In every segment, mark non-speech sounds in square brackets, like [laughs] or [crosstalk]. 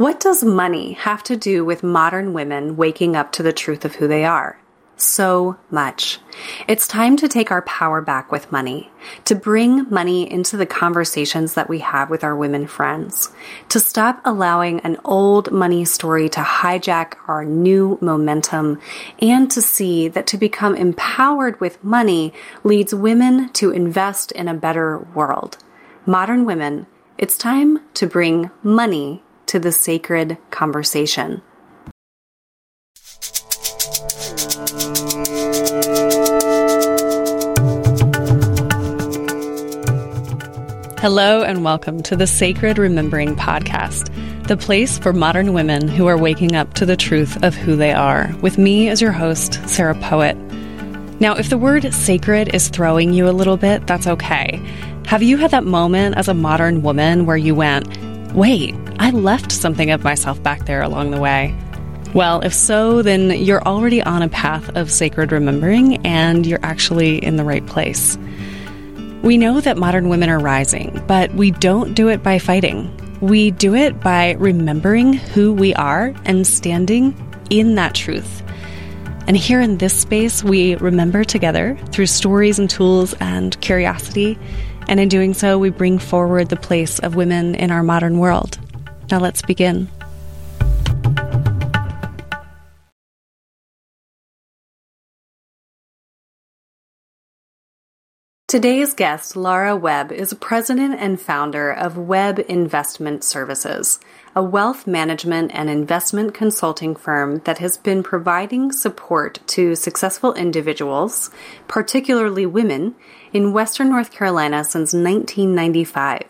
What does money have to do with modern women waking up to the truth of who they are? So much. It's time to take our power back with money, to bring money into the conversations that we have with our women friends, to stop allowing an old money story to hijack our new momentum, and to see that to become empowered with money leads women to invest in a better world. Modern women, it's time to bring money to the sacred conversation. Hello, and welcome to the Sacred Remembering Podcast, the place for modern women who are waking up to the truth of who they are, with me as your host, Sarah Poet. Now, if the word sacred is throwing you a little bit, that's okay. Have you had that moment as a modern woman where you went, wait, I left something of myself back there along the way. Well, if so, then you're already on a path of sacred remembering and you're actually in the right place. We know that modern women are rising, but we don't do it by fighting. We do it by remembering who we are and standing in that truth. And here in this space, we remember together through stories and tools and curiosity and in doing so, we bring forward the place of women in our modern world. Now let's begin. Today's guest, Laura Webb, is president and founder of Webb Investment Services, a wealth management and investment consulting firm that has been providing support to successful individuals, particularly women, in Western North Carolina since 1995.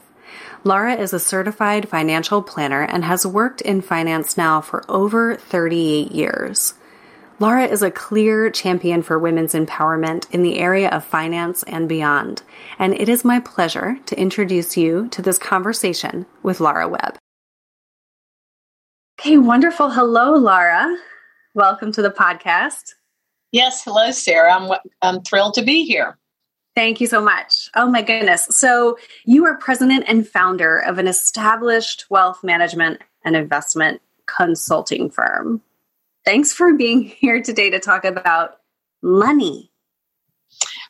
Laura is a certified financial planner and has worked in finance now for over 38 years. Laura is a clear champion for women's empowerment in the area of finance and beyond, and it is my pleasure to introduce you to this conversation with Laura Webb. Okay, wonderful. Hello, Laura. Welcome to the podcast. Yes, hello, Sarah. I'm, I'm thrilled to be here. Thank you so much. Oh my goodness. So, you are president and founder of an established wealth management and investment consulting firm. Thanks for being here today to talk about money.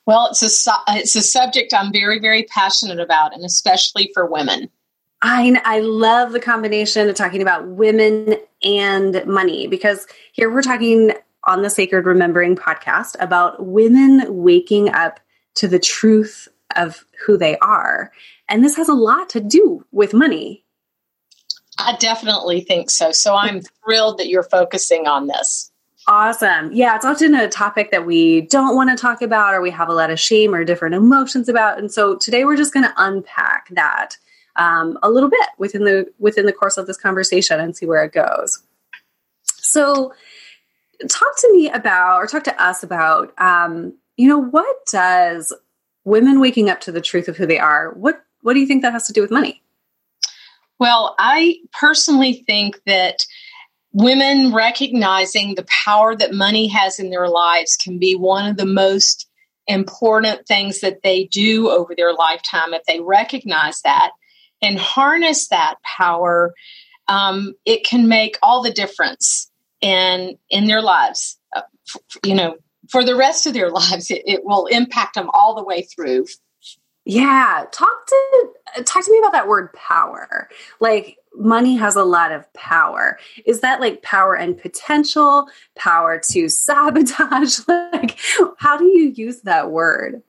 Well, it's a it's a subject I'm very very passionate about and especially for women. I I love the combination of talking about women and money because here we're talking on the Sacred Remembering podcast about women waking up to the truth of who they are. And this has a lot to do with money. I definitely think so. So I'm thrilled that you're focusing on this. Awesome. Yeah, it's often a topic that we don't want to talk about or we have a lot of shame or different emotions about. And so today we're just going to unpack that um, a little bit within the within the course of this conversation and see where it goes. So talk to me about or talk to us about um, you know, what does women waking up to the truth of who they are, what what do you think that has to do with money? Well, I personally think that women recognizing the power that money has in their lives can be one of the most important things that they do over their lifetime if they recognize that and harness that power um, it can make all the difference in in their lives uh, you know for the rest of their [laughs] lives. It, it will impact them all the way through. Yeah, talk to talk to me about that word power. Like money has a lot of power. Is that like power and potential, power to sabotage? [laughs] like how do you use that word?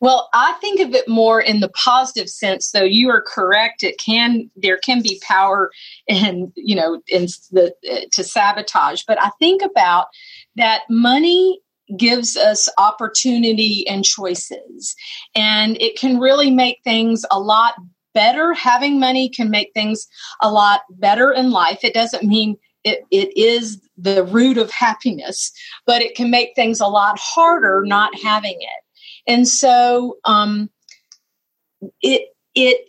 Well, I think of it more in the positive sense, though you are correct. It can there can be power and you know in the to sabotage, but I think about that money gives us opportunity and choices. And it can really make things a lot better. Having money can make things a lot better in life. It doesn't mean it, it is the root of happiness, but it can make things a lot harder not having it. And so um, it it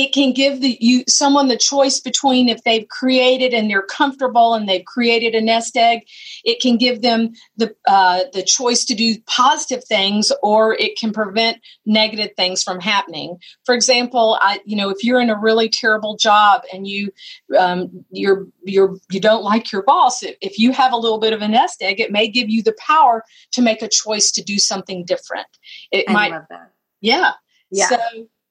it can give the you someone the choice between if they've created and they're comfortable and they've created a nest egg it can give them the uh, the choice to do positive things or it can prevent negative things from happening. For example i you know if you're in a really terrible job and you um, you're you're you don't like your boss if, you have a little bit of a nest egg it may give you the power to make a choice to do something different. It I might yeah. Yeah. So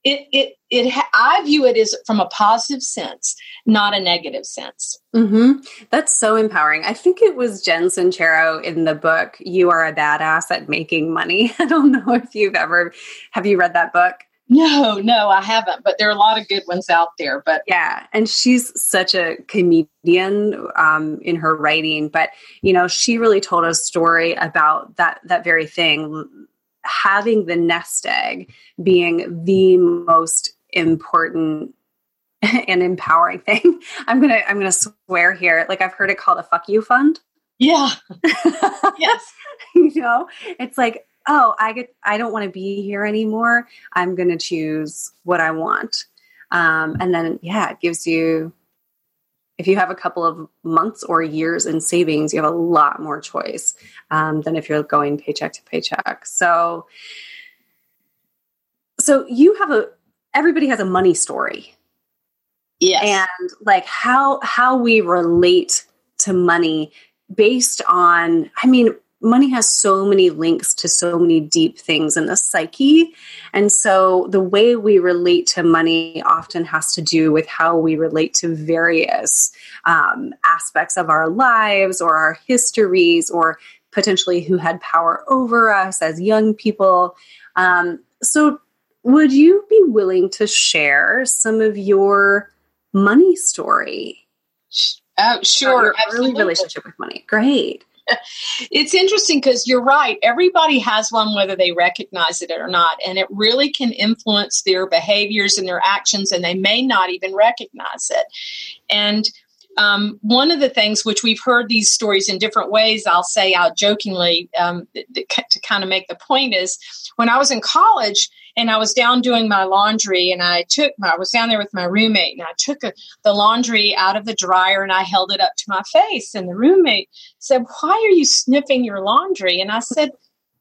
it it it ha- I view it as from a positive sense, not a negative sense. Mm-hmm. That's so empowering. I think it was Jen Sincero in the book "You Are a Badass at Making Money." [laughs] I don't know if you've ever have you read that book. No, no, I haven't, but there are a lot of good ones out there. But yeah, and she's such a comedian um, in her writing. But you know, she really told a story about that that very thing having the nest egg being the most important [laughs] and empowering thing. [laughs] I'm gonna I'm gonna swear here. Like I've heard it called a fuck you fund. Yeah. [laughs] yes. you know, it's like, oh, I get I don't want to be here anymore. I'm gonna choose what I want. Um, and then yeah, it gives you if you have a couple of months or years in savings, you have a lot more choice um, than if you're going paycheck to paycheck. So, so you have a everybody has a money story. Yes. And like how how we relate to money based on I mean money has so many links to so many deep things in the psyche. And so the way we relate to money often has to do with how we relate to various um, aspects of our lives or our histories or potentially who had power over us as young people. Um, so, would you be willing to share some of your money story? Oh, sure. Your early relationship with money. Great [laughs] it's interesting because you're right. Everybody has one, whether they recognize it or not, and it really can influence their behaviors and their actions, and they may not even recognize it. And um, one of the things which we've heard these stories in different ways, I'll say out jokingly um, to kind of make the point is when I was in college, and I was down doing my laundry and I took I was down there with my roommate and I took a, the laundry out of the dryer and I held it up to my face and the roommate said, "Why are you sniffing your laundry?" And I said,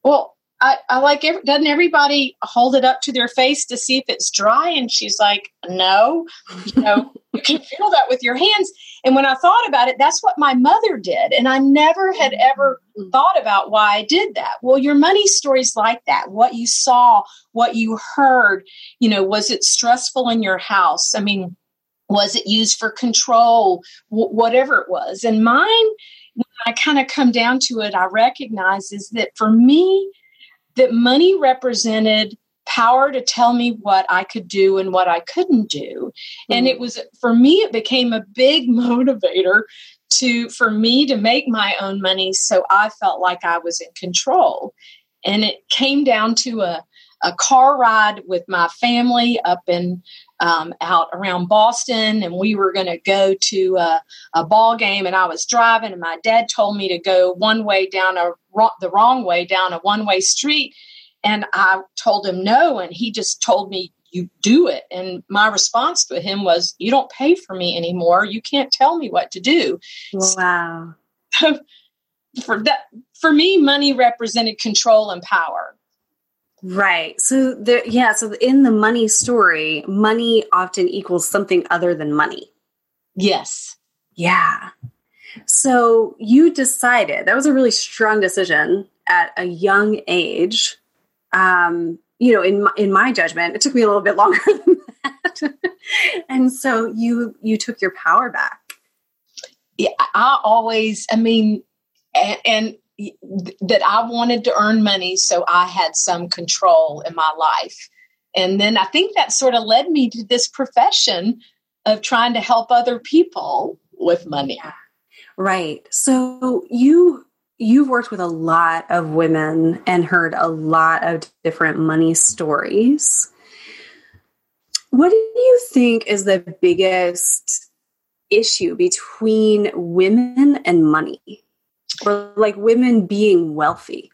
"Well, I, I like every, doesn't everybody hold it up to their face to see if it's dry? And she's like no. You know [laughs] you can feel that with your hands and when i thought about it that's what my mother did. And i never had ever mm-hmm. thought about why i did that. Well your money stories like that what you saw what you heard you know was it stressful in your house? I mean was it used for control? W- whatever it was. And mine when i kind of come down to it i recognize is that for me that money represented power to tell me what I could do and what I couldn't do. Mm-hmm. And it was for me, it became a big [laughs] motivator to for me to make my own money so I felt like I was in control. And it came down to a, a car ride with my family up in um, out around Boston, and we were going to go to a, a, ball game. And I was driving, and my dad told me to go one way down a the wrong way down a one way street, and I told him no, and he just told me you do it. And my response to him was, "You don't pay for me anymore. You can't tell me what to do." Wow. So [laughs] for that, for me, money represented control and power Right. So there yeah, so in the money story, money often equals something other than money. Yes. Yeah. So you decided that was a really strong decision at a young age. Um, you know, in my, in my judgment, it took me a little bit longer [laughs] than that. and so you you took your power back. Yeah, I always, I mean, and, and that I wanted to earn money so I had some control in my life. And then I think that sort of led me to this profession of trying to help other people with money. Right. So you you've worked with a lot of women and heard a lot of different money stories. What do you think is the biggest issue between women and money? or like women being wealthy?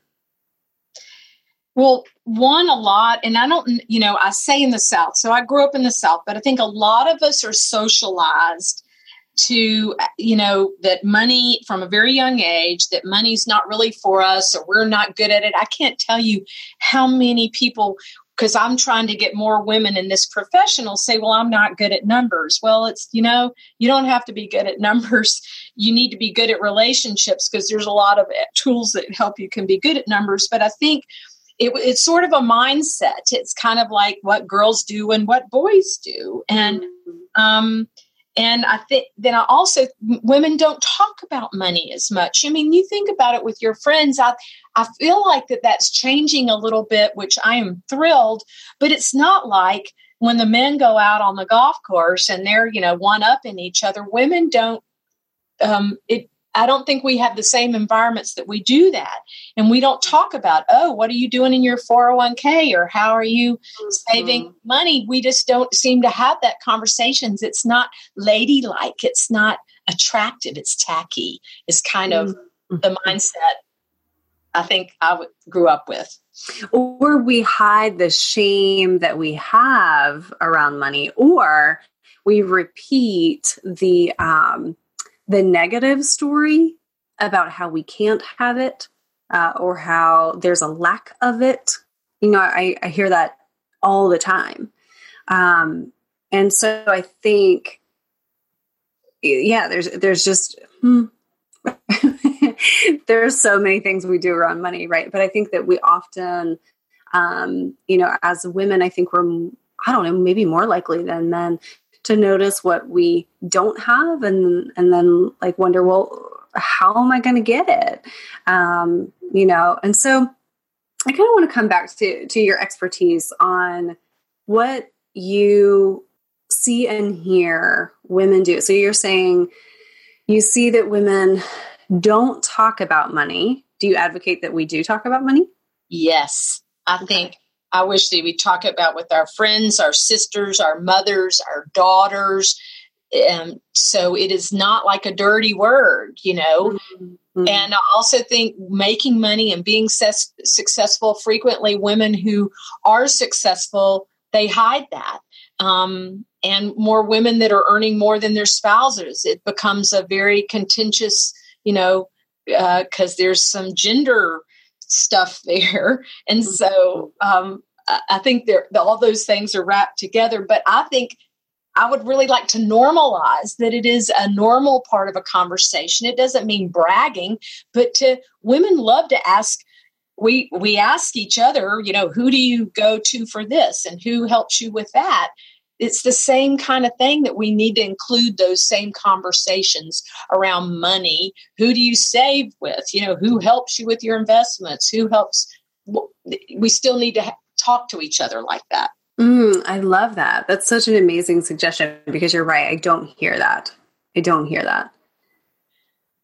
Well, one a lot and i don't you know i say in the south so i grew up in the south but i think a lot of us are socialized to you know that money from a very young age that money's not really for us or we're not good at it. I can't tell you how many people because i'm trying to get more women in this professional say well i'm not good at numbers. Well it's you know you don't have to be good at numbers. [laughs] You need to be good at relationships because there's a lot of eh, tools that help you can be good at numbers. But i think it, it's sort of a mindset. It's kind of like what girls do and what boys do. And mm-hmm. um and I think then I also women don't talk about money as much. I mean, you think about it with your friends. I I feel like that that's changing a little bit, which I am thrilled. But it's not like when the men go out on the golf course and they're you know one up in each other. Women don't. Um, it I don't think we have the same environments that we do that. And we don't talk about, oh, what are you doing in your 401k or how are you mm-hmm. saving money? We just don't seem to have that conversations. It's not ladylike, it's not attractive, it's tacky. It's kind of mm-hmm. the mindset I think I w- grew up with. Or we hide the shame that we have around money, or we repeat the um, the negative story about how we can't have it uh, or how there's a lack of it. You know, I, I hear that all the time. Um, and so I think, yeah, there's there's just hmm, [laughs] there's so many things we do around money, right? But I think that we often, um, you know, as women, I think we're I don't know, maybe more likely than men to notice what we don't have and and then like wonder well how am i going to get it? Um, you know and so i kind of want to come back to to your expertise on what you see and hear women do. So you're saying you see that women don't talk about money. Do you advocate that we do talk about money? Yes. I think I wish that we talk about with our friends, our sisters, our mothers, our daughters. Um, so it is not like a dirty word, you know. Mm-hmm. And I also think making money and being ses- successful, frequently women who are successful, they hide that. Um, and more women that are earning more than their spouses, it becomes a very contentious, you know, because uh, there's some gender stuff there. [laughs] And mm-hmm. so um, I think there all those things are wrapped together. But I think I would really like to normalize that it is a normal part of a conversation. It doesn't mean bragging, but to women love to ask we we ask each other, you know, who do you go to for this and who helps you with that? It's the same kind of thing that we need to include those same conversations around money. Who do you save with? You know who helps you with your investments? Who helps we still need to talk to each other like that. Mm, i love that. That's such an amazing suggestion because you're right i don't hear that. I don't hear that.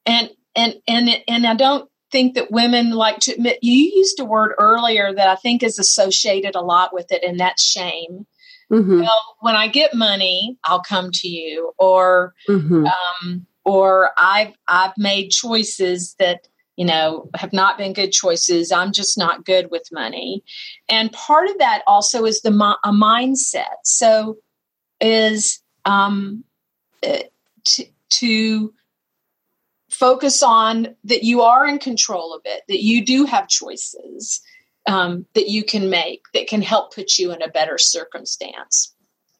And and and and i don't think that women like to admit you used a word earlier that i think is associated a lot with it and that's shame Mm-hmm. Well, when I get money, I'll come to you, or mm-hmm. um, or I've I've made choices that you know have not been good choices. I'm just not good with money, and part of that also is the a mindset. So is um, uh, to, to focus on that you are in control of it, that you do have choices, um, that you can make that can help put you in a better circumstance.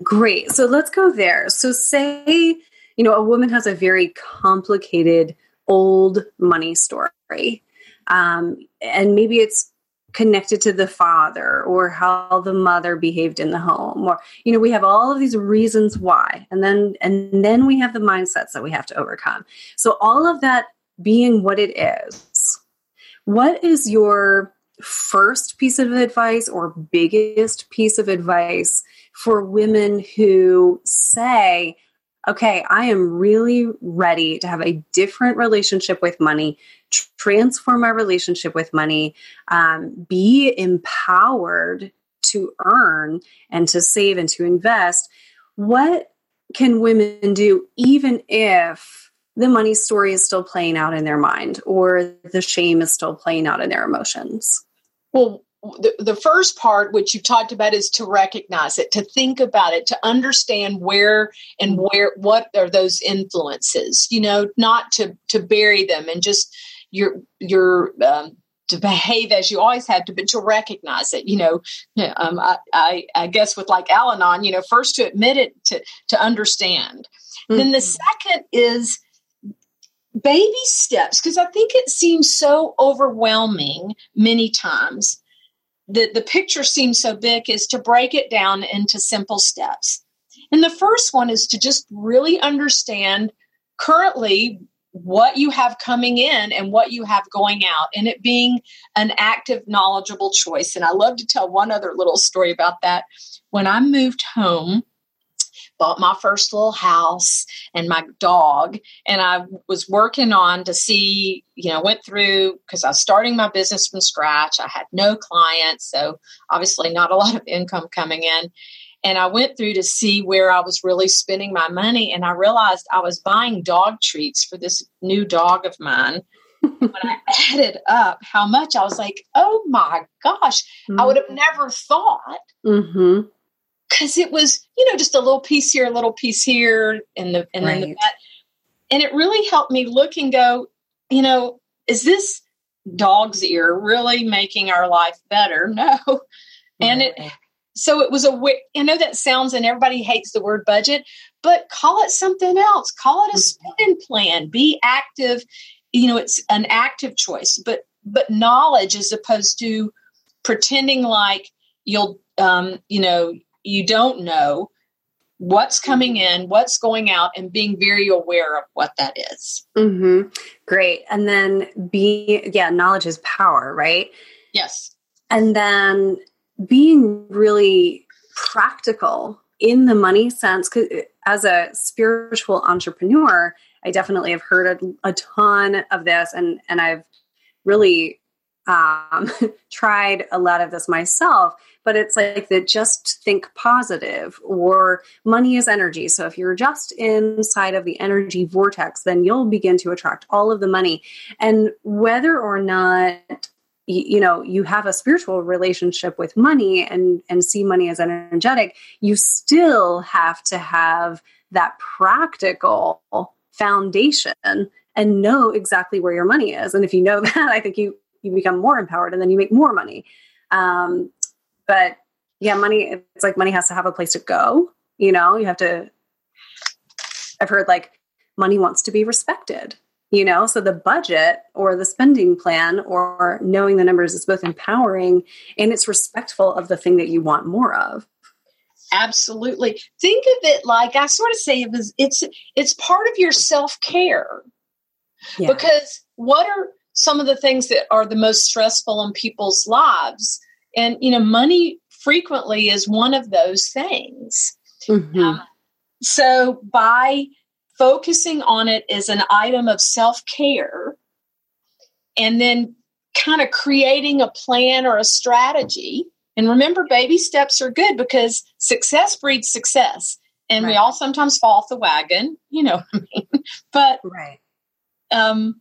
Great. So let's go there. So, say, you know, a woman has a very complicated old money story. Um, and maybe it's connected to the father or how the mother behaved in the home or you know we have all of these reasons why and then and then we have the mindsets that we have to overcome so all of that being what it is what is your first piece of advice or biggest piece of advice for women who say, okay, I am really ready to have a different relationship with money, transform my relationship with money, um, be empowered to earn and to save and to invest? What can women do even if the money story is still playing out in their mind or the shame is still playing out in their emotions? Well, the, the first part, which you talked about, is to recognize it, to think about it, to understand where and where what are those influences. You know, not to to bury them and just your your um, to behave as you always have to, but to recognize it. You know, um, I, I, I guess with like Al-Anon, you know, first to admit it, to to understand. Mm-hmm. Then the mm-hmm. second is baby steps because I think it seems so overwhelming many times. The, the picture seems so big is to break it down into simple steps. And the first one is to just really understand currently what you have coming in and what you have going out, and it being an active, knowledgeable choice. And I love to tell one other little story about that. When I moved home, bought my first little house and my dog and i was working on to see you know went through because i was starting my business from scratch i had no clients so obviously not a [laughs] lot of income coming in and I went through to see where I was really spending my money. And I realized I was buying dog treats for this new dog of mine. [laughs] when I added up how much, I was like, oh my gosh, mm-hmm. I would have never thought. Mm-hmm because it was you know just a little piece here a little piece here and the and right. then the and it really helped me look and go you know is this dog's ear really making our life better [laughs] no and it so it was a I know that sounds and everybody hates the word budget, but call it something else. Call it a mm-hmm. spending plan. Be active. You know, it's an active choice, but but knowledge as opposed to pretending like you'll um, you know, you don't know what's coming in, what's going out, and being very aware of what that is. Mm-hmm. Great. And then be, yeah, knowledge is power, right? Yes. And then being really practical in the money sense because as a spiritual entrepreneur i definitely have heard a, a ton of this and and i've really um, [laughs] tried a lot of this myself but it's like that just think positive or money is energy. So if you're just inside of the energy vortex then you'll begin to attract all of the money. And whether or not you know you have a spiritual relationship with money and and see money as energetic you still have to have that practical foundation and know exactly where your money is. And if you know [laughs] that i think you you become more empowered and then you make more money. Um but yeah money it's like money has to have a place to go you know? You have to i've heard like money wants to be respected you know? So the budget or the spending plan or knowing the numbers is both empowering and it's respectful of the thing that you want more of. Absolutely. Think of it like i sort of say it was it's it's part of your self-care. Yeah. because what are some of the things that are the most stressful in people's lives and you know money frequently is one of those things mm-hmm. um, so by focusing on it as an item of self care and then kind of creating a plan or a strategy. And remember, baby steps are good because success breeds success. And right. we all sometimes fall off the wagon, you know I mean? [laughs] But right. um,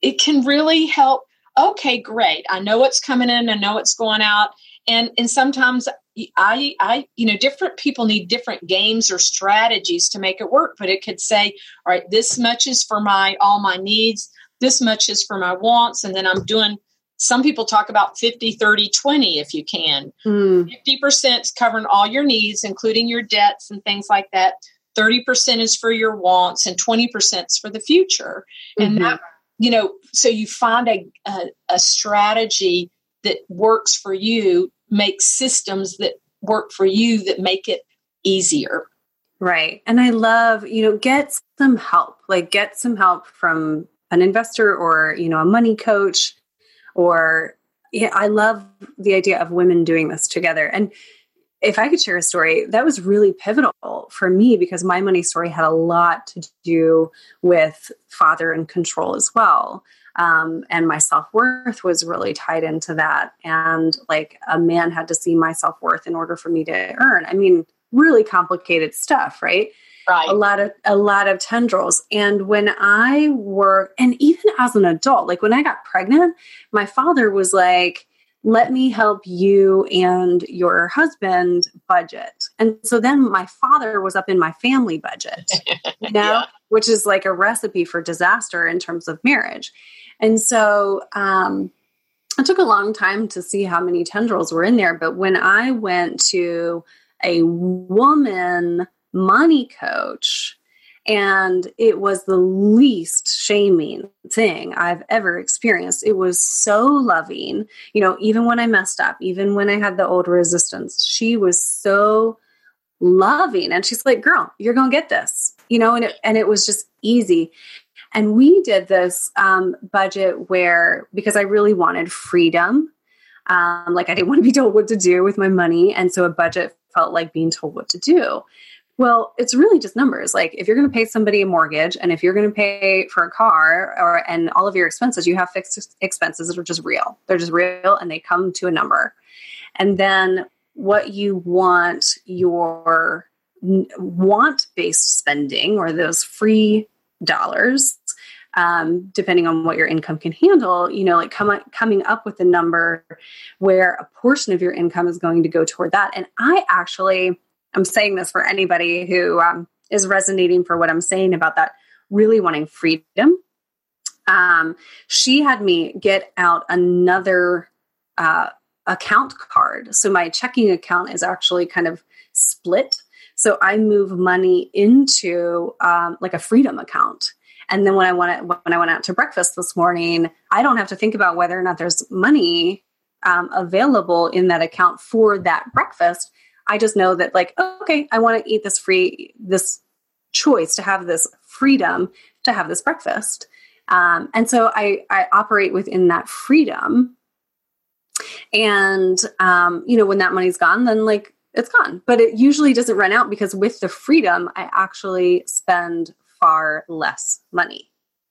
it can really help. Okay, great. I know what's coming in, I know what's going out. And and sometimes I, I, you know, different people need different games or strategies to make it work. But it could say, all right, this much is for my all my needs, this much is for my wants, and then I'm doing. Some people talk about 50, 30, 20 if you can. Mm. 50% is covering all your needs, including your debts and things like that. 30% is for your wants, and 20% is for the future. Mm-hmm. And that, you know, so you find a, a, a strategy that works for you make systems that work for you that make it easier. Right. And I love, you know, get some help, like get some help from an investor or, you know, a money coach or yeah, I love the idea of women doing this together. And if I could share a story, that was really pivotal for me because my money story had a lot to do with father and control as well. Um, and my self worth was really tied into that. And like a man had to see my self worth in order for me to earn. I mean, really complicated stuff, right? Right. A lot of a lot of tendrils. And when I were, and even as an adult, like when I got pregnant, my father was like, let me help you and your husband budget. And so then my father was up in my family budget, [laughs] you know, yeah. which is like a recipe for disaster in terms of marriage. And so um, it took a long time to see how many tendrils were in there. But when I went to a woman money coach, and it was the least shaming thing I've ever experienced. It was so loving. You know, even when I messed up, even when I had the old resistance, she was so loving. And she's like, girl, you're going to get this, you know, and it, and it was just easy. And we did this um, budget where, because I really wanted freedom, um, like I didn't want to be told what to do with my money. And so a budget felt like being told what to do. Well, it's really just numbers. Like if you're going to pay somebody a mortgage and if you're going to pay for a car or and all of your expenses, you have fixed expenses that are just real. They're just real and they come to a number. And then what you want your want based spending or those free dollars um, depending on what your income can handle, you know, like come, coming up with a number where a portion of your income is going to go toward that. And I actually, I'm saying this for anybody who um, is resonating for what I'm saying about that, really wanting freedom. Um, she had me get out another uh, account card. So my checking account is actually kind of split. So I move money into um, like a freedom account. And then when I went when I went out to breakfast this morning, I don't have to think about whether or not there's money um, available in that account for that breakfast I just know that like, okay, I want to eat this free, this choice to have this freedom to have this breakfast. Um, and so I, I operate within that freedom. And, um, you know, when that money's gone, then like it's gone. But it usually doesn't run out because with the freedom, I actually spend far less money.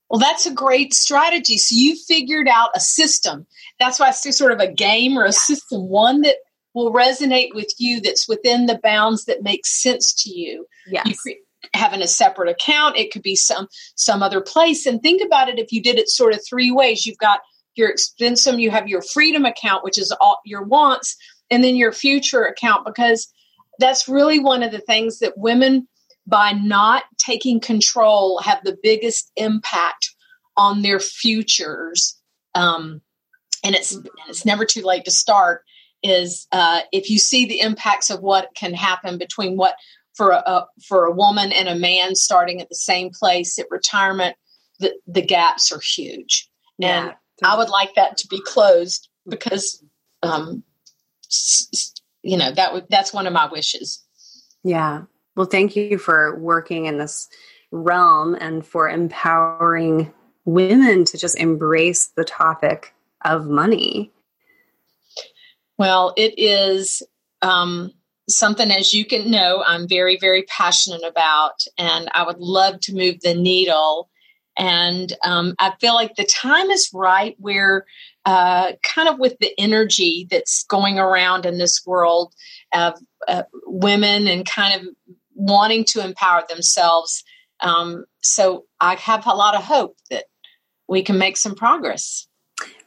Well, that's a great strategy. So you figured out a system. That's why it's sort of a game or a system, one that will resonate with you that's within the bounds that makes sense to you. Yes. You cre- having a separate account, it could be some some other place. And think about it if you did it sort of three ways. You've got your expensum, you have your freedom account, which is all your wants, and then your future account, because that's really one of the things that women by not taking control have the biggest impact on their futures um, and it's it's never too late to start is uh, if you see the impacts of what can happen between what for a, for a woman and a man starting at the same place at retirement, the, the gaps are huge. Yeah. And I would like that to be closed because, um, you know, that would, that's one of my wishes. Yeah. Well, thank you for working in this realm and for empowering women to just embrace the topic of money well, it is um, something, as you can know, I'm very, very passionate about, and I would love to move the needle. And um, I feel like the time is right where, uh, kind of with the energy that's going around in this world of uh, women and kind of wanting to empower themselves. Um, so I have a lot of hope that we can make some progress.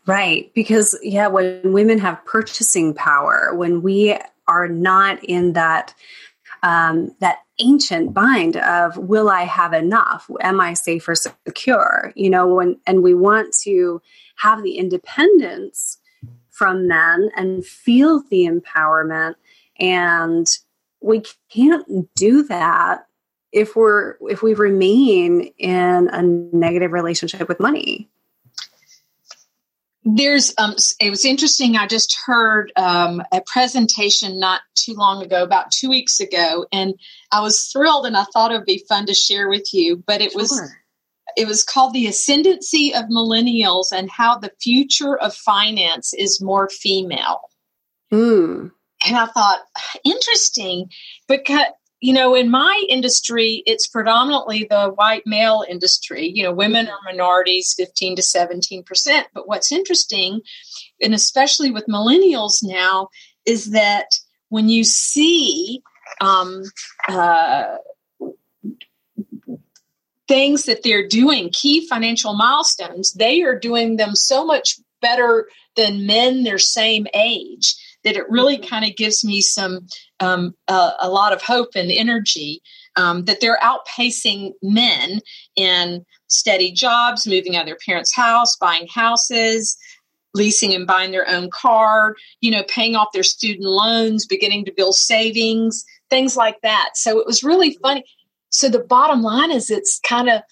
Right. Because, yeah, when women have purchasing power, when we are not in that, um, that ancient bind of will I have enough? Am I safe or secure? You know, when, and we want to have the independence from men and feel the empowerment. And we can't do that if we're, if we remain in a negative relationship with money there's um it was interesting i just heard um a presentation not too long ago about two weeks ago and i was thrilled and i thought it would be fun to share with you but it sure. was it was called the ascendancy of millennials and how the future of finance is more female mm. and i thought interesting because you know, in my industry, it's predominantly the white male industry. You know, women are minorities, 15 to 17%. But what's interesting, and especially with millennials now, is that when you see um, uh, things that they're doing, key financial milestones, they are doing them so much better than men their same age that it really mm-hmm. kind of gives me some um, uh, a lot of hope and energy um, that they're outpacing men in steady jobs, moving out of their parents' house, buying houses, leasing and buying their own car, you know, paying off their student loans, beginning to build savings, things like that. So it was really funny. So the bottom line is it's kind of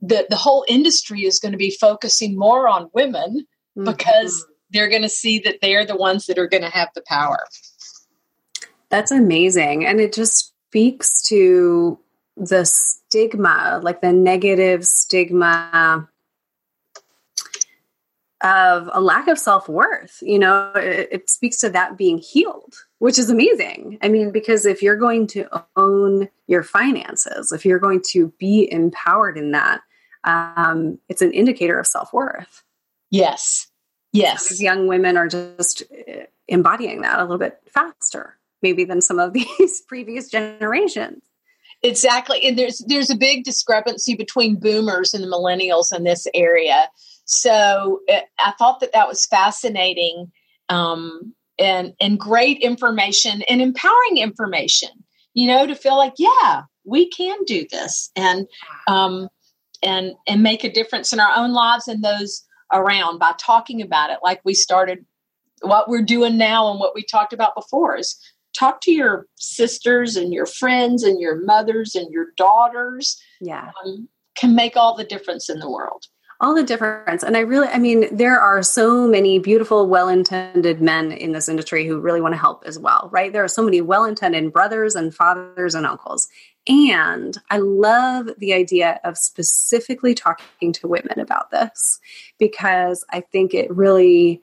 the the whole industry is going to be focusing more on women mm-hmm. because they're going to see that they're the ones that are going to have the power. That's amazing. And it just speaks to the stigma, like the negative stigma of a lack of self worth. You know, it, it, speaks to that being healed, which is amazing. I mean, because if you're going to own your finances, if you're going to be empowered in that, um, it's an indicator of self worth. Yes. Yes. young women are just uh, embodying that a little bit faster, maybe than some of [laughs] these previous generations. Exactly. And there's there's a big discrepancy between boomers and the millennials in this area. So it, uh, I thought that that was fascinating um, and and great information and empowering information. You know, to feel like yeah, we can do this and um, and and make a difference in our own lives and those around by talking about it like we started what we're doing now and what we talked about before is talk to your sisters and your friends and your mothers and your daughters yeah. um, can make all the difference in the world. All the difference. And i really i mean there are so many beautiful well-intended men in this industry who really want to help as well right? There are so many well-intended brothers and fathers and uncles and I love the idea of specifically talking to women about this because I think it really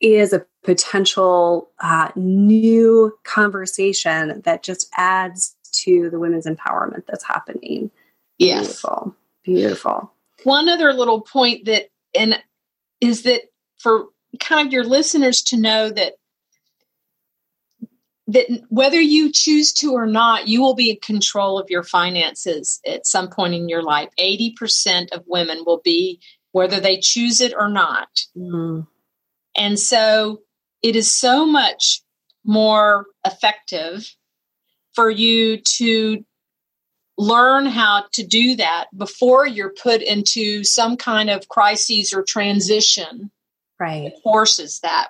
is a potential uh, new conversation that just adds to the women's empowerment that's happening. Yes. Beautiful. Beautiful. One other little point that, and is that for kind of your listeners to know that that whether you choose to or not, you will be in control of your finances at some point in your life. 80% of women will be, whether they choose it or not. Mm. And so it is so much more effective for you to learn how to do that before you're put into some kind of crises or transition right forces that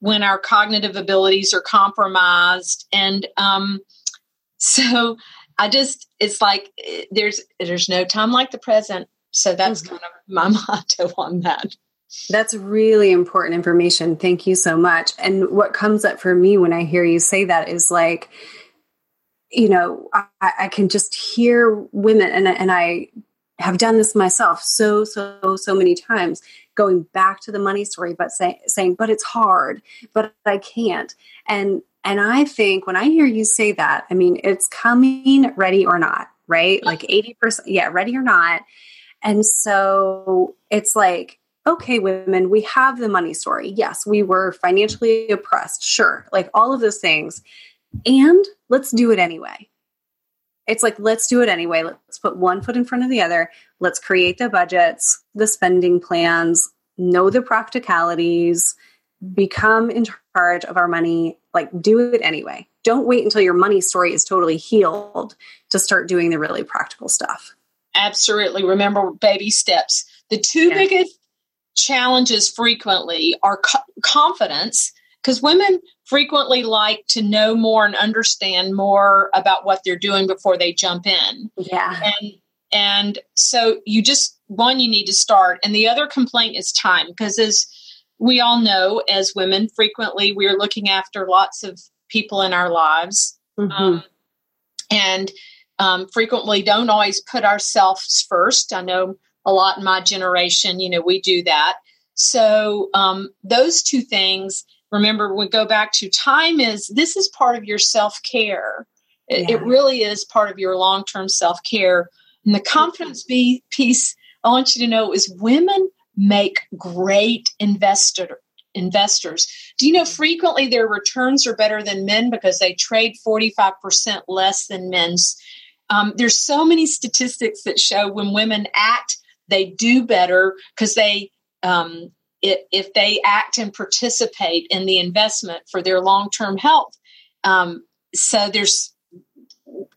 when our cognitive abilities are compromised. And um, so i just it's like there's there's no time like the present. So that's mm-hmm. kind of my [laughs] motto on that. That's really important information. Thank you so much. And what comes up for me when i hear you say that is like you know i, I can just hear women and, and i have done this myself so so so many times going back to the money story but say, saying but it's hard but i can't. And and i think when i hear you say that i mean it's coming ready or not right? Like 80% yeah ready or not. And so it's like okay women we have the money story. Yes we were financially oppressed sure like all of those things. And let's do it anyway it's like let's do it anyway. Let's put one foot in front of the other. Let's create the budgets the spending plans know the practicalities become in charge of our money like do it anyway. Don't wait until your money story is totally healed to start doing the really practical stuff. Absolutely. Remember baby steps. The two yeah. biggest challenges frequently are co- confidence because women frequently like to know more and understand more about what they're doing before they jump in. Yeah. And and so you just one you need to start and the other complaint is time because as we all know as women frequently we're looking after lots of people in our lives mm-hmm. um, and um, frequently don't always put ourselves first i know a lot in my generation you know we do that so um, those two things remember we go back to time is this is part of your self-care. It, yeah. it really is part of your long-term self-care. And the confidence be piece i want you to know is women make great investor investors. Do you know frequently their returns are better than men because they trade 45% less than men's um, there's so many statistics that show when women act they do better because they um, if, they act and participate in the investment for their long term health. Um, so there's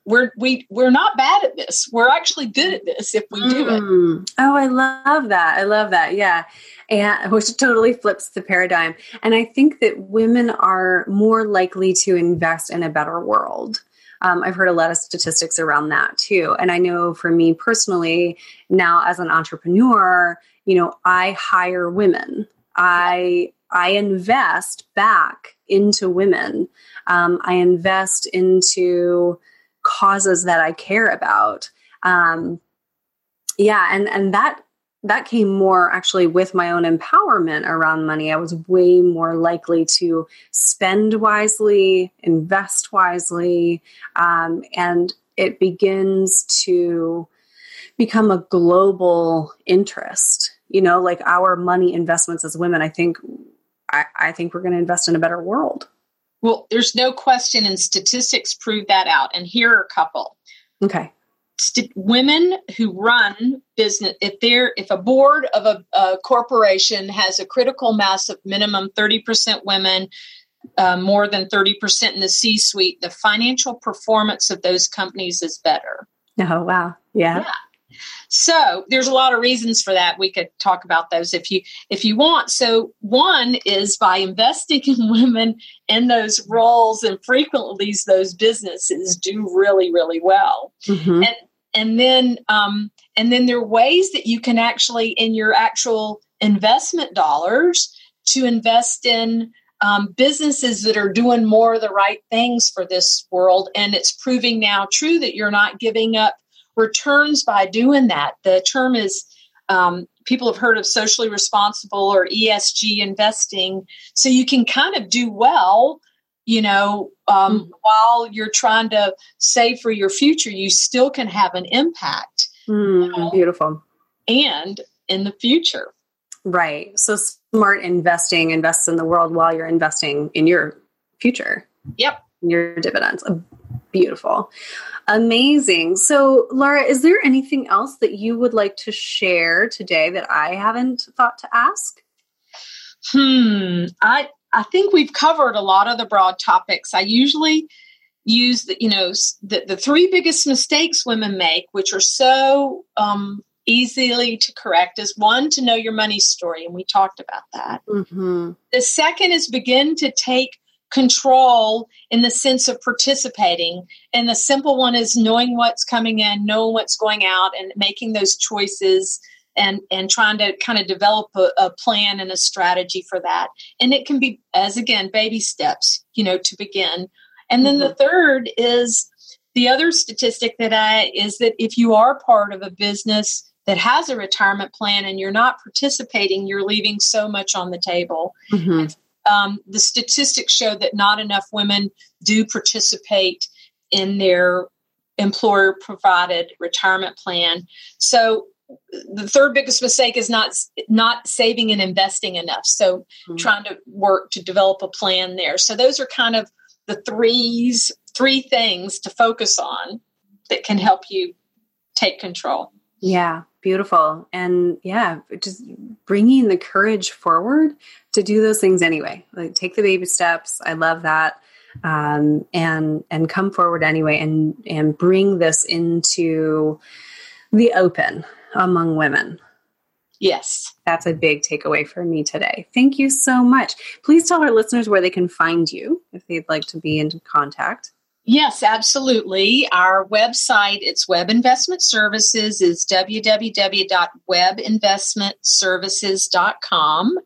we're we we're not bad at this. We're actually good at this if we do mm. it. Oh, I love that. I love that. Yeah. And which totally flips the paradigm. And I think that women are more likely to invest in a better world. Um, I've heard a lot of statistics around that too. And I know for me personally, now as an entrepreneur, you know, I hire women. I I invest back into women. Um, I invest into causes that I care about. Um, yeah, and and that that came more actually with my own empowerment around money. I was way more likely to spend wisely, invest wisely, um, and it begins to become a global interest. You know, like our money investments as women. I think I, I think we're going to invest in a better world. Well, there's no question, and statistics prove that out. And here are a couple. Okay. St- women who run business, if they're if a board of a, a corporation has a critical mass of minimum 30% women, uh, more than 30% in the C suite, the financial performance of those companies is better. Oh, wow. Yeah. yeah. So there's a lot of reasons for that. We could talk about those if you if you want. So one is by investing [laughs] in women in those roles, and frequently those businesses do really really well. Mm-hmm. And and then um, and then there are ways that you can actually in your actual investment dollars to invest in um, businesses that are doing more of the right things for this world and it's proving now true that you're not giving up returns by doing that. The term is um, people have heard of socially responsible or ESG investing. So you can kind of do well, you know, um, mm while you're trying to save for your future, you still can have an impact. Mm, you know, beautiful. And in the future. Right. So smart investing invests in the world while you're investing in your future. Yep. Your dividends. Beautiful. Amazing. So, Laura, is there anything else that you would like to share today that I haven't thought to ask? Hmm. I I think we've covered a lot of the broad topics. I usually use the you know the, the three biggest mistakes women make, which are so um, easily to correct, is one to know your money story, and we talked about that. Mm-hmm. The second is begin to take control in the sense of participating. And the simple one is knowing what's coming in, knowing what's going out, and making those choices and and trying to kind of develop a, a, plan and a strategy for that. And it can be as again baby steps, you know, to begin. And then mm-hmm. the third is the other statistic that I is that if you are part of a business that has a retirement plan and you're not participating, you're leaving so much on the table. Mm-hmm um, the statistics show that not enough women do participate in their employer provided retirement plan. So the third biggest mistake is not not saving and investing enough. So mm-hmm. trying to work to develop a plan there. So those are kind of the threes three things to focus on that can help you take control. Yeah, beautiful. And yeah, just bringing the courage forward to do those things anyway. Like take the baby steps. I love that. Um, and and come forward anyway and and bring this into the open among women. Yes. That's a big takeaway for me today. Thank you so much. Please tell our listeners where they can find you if they'd like to be in contact. Yes, absolutely. Our website, it's Webb Investment Services, is www.webinvestmentservices.com.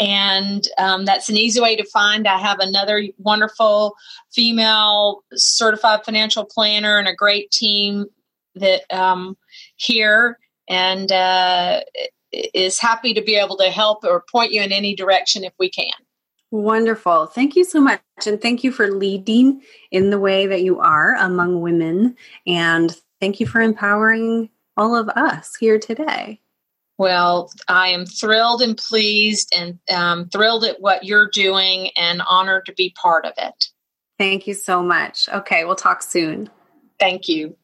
And um, that's an easy way to find. I have another wonderful female certified financial planner and a great team that um, here and uh, is happy to be able to help or point you in any direction if we can. Wonderful. Thank you so much. And thank you for leading in the way that you are among women. And thank you for empowering all of us here today. Well, I am thrilled and pleased and um, thrilled at what you're doing and honored to be part of it. Thank you so much. Okay, we'll talk soon. Thank you.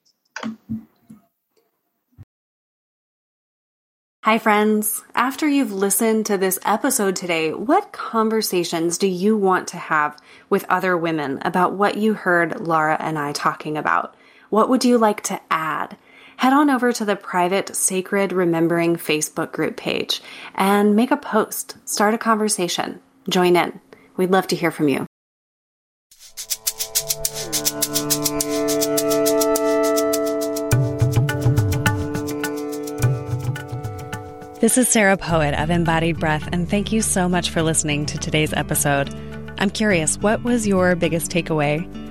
Hi, friends. After you've listened to this episode today, what conversations do you want to have with other women about what you heard Laura and I talking about? What would you like to add? Head on over to the private Sacred Remembering Facebook group page and make a post. Start a conversation. Join in. We'd love to hear from you. This is Sarah Poet of Embodied Breath, and thank you so much for listening to today's episode. I'm curious, what was your biggest takeaway?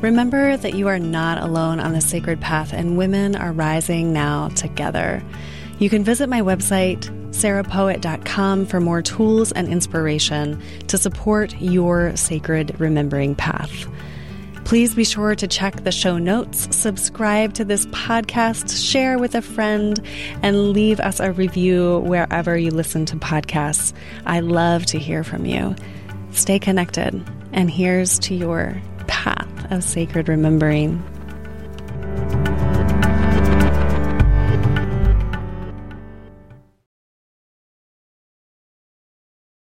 Remember that you are not alone on the sacred path, and women are rising now together. You can visit my website, sarahpoet.com, for more tools and inspiration to support your sacred remembering path. Please be sure to check the show notes, subscribe to this podcast, share with a friend, and leave us a review wherever you listen to podcasts. I love to hear from you. Stay connected, and here's to your path of sacred remembering.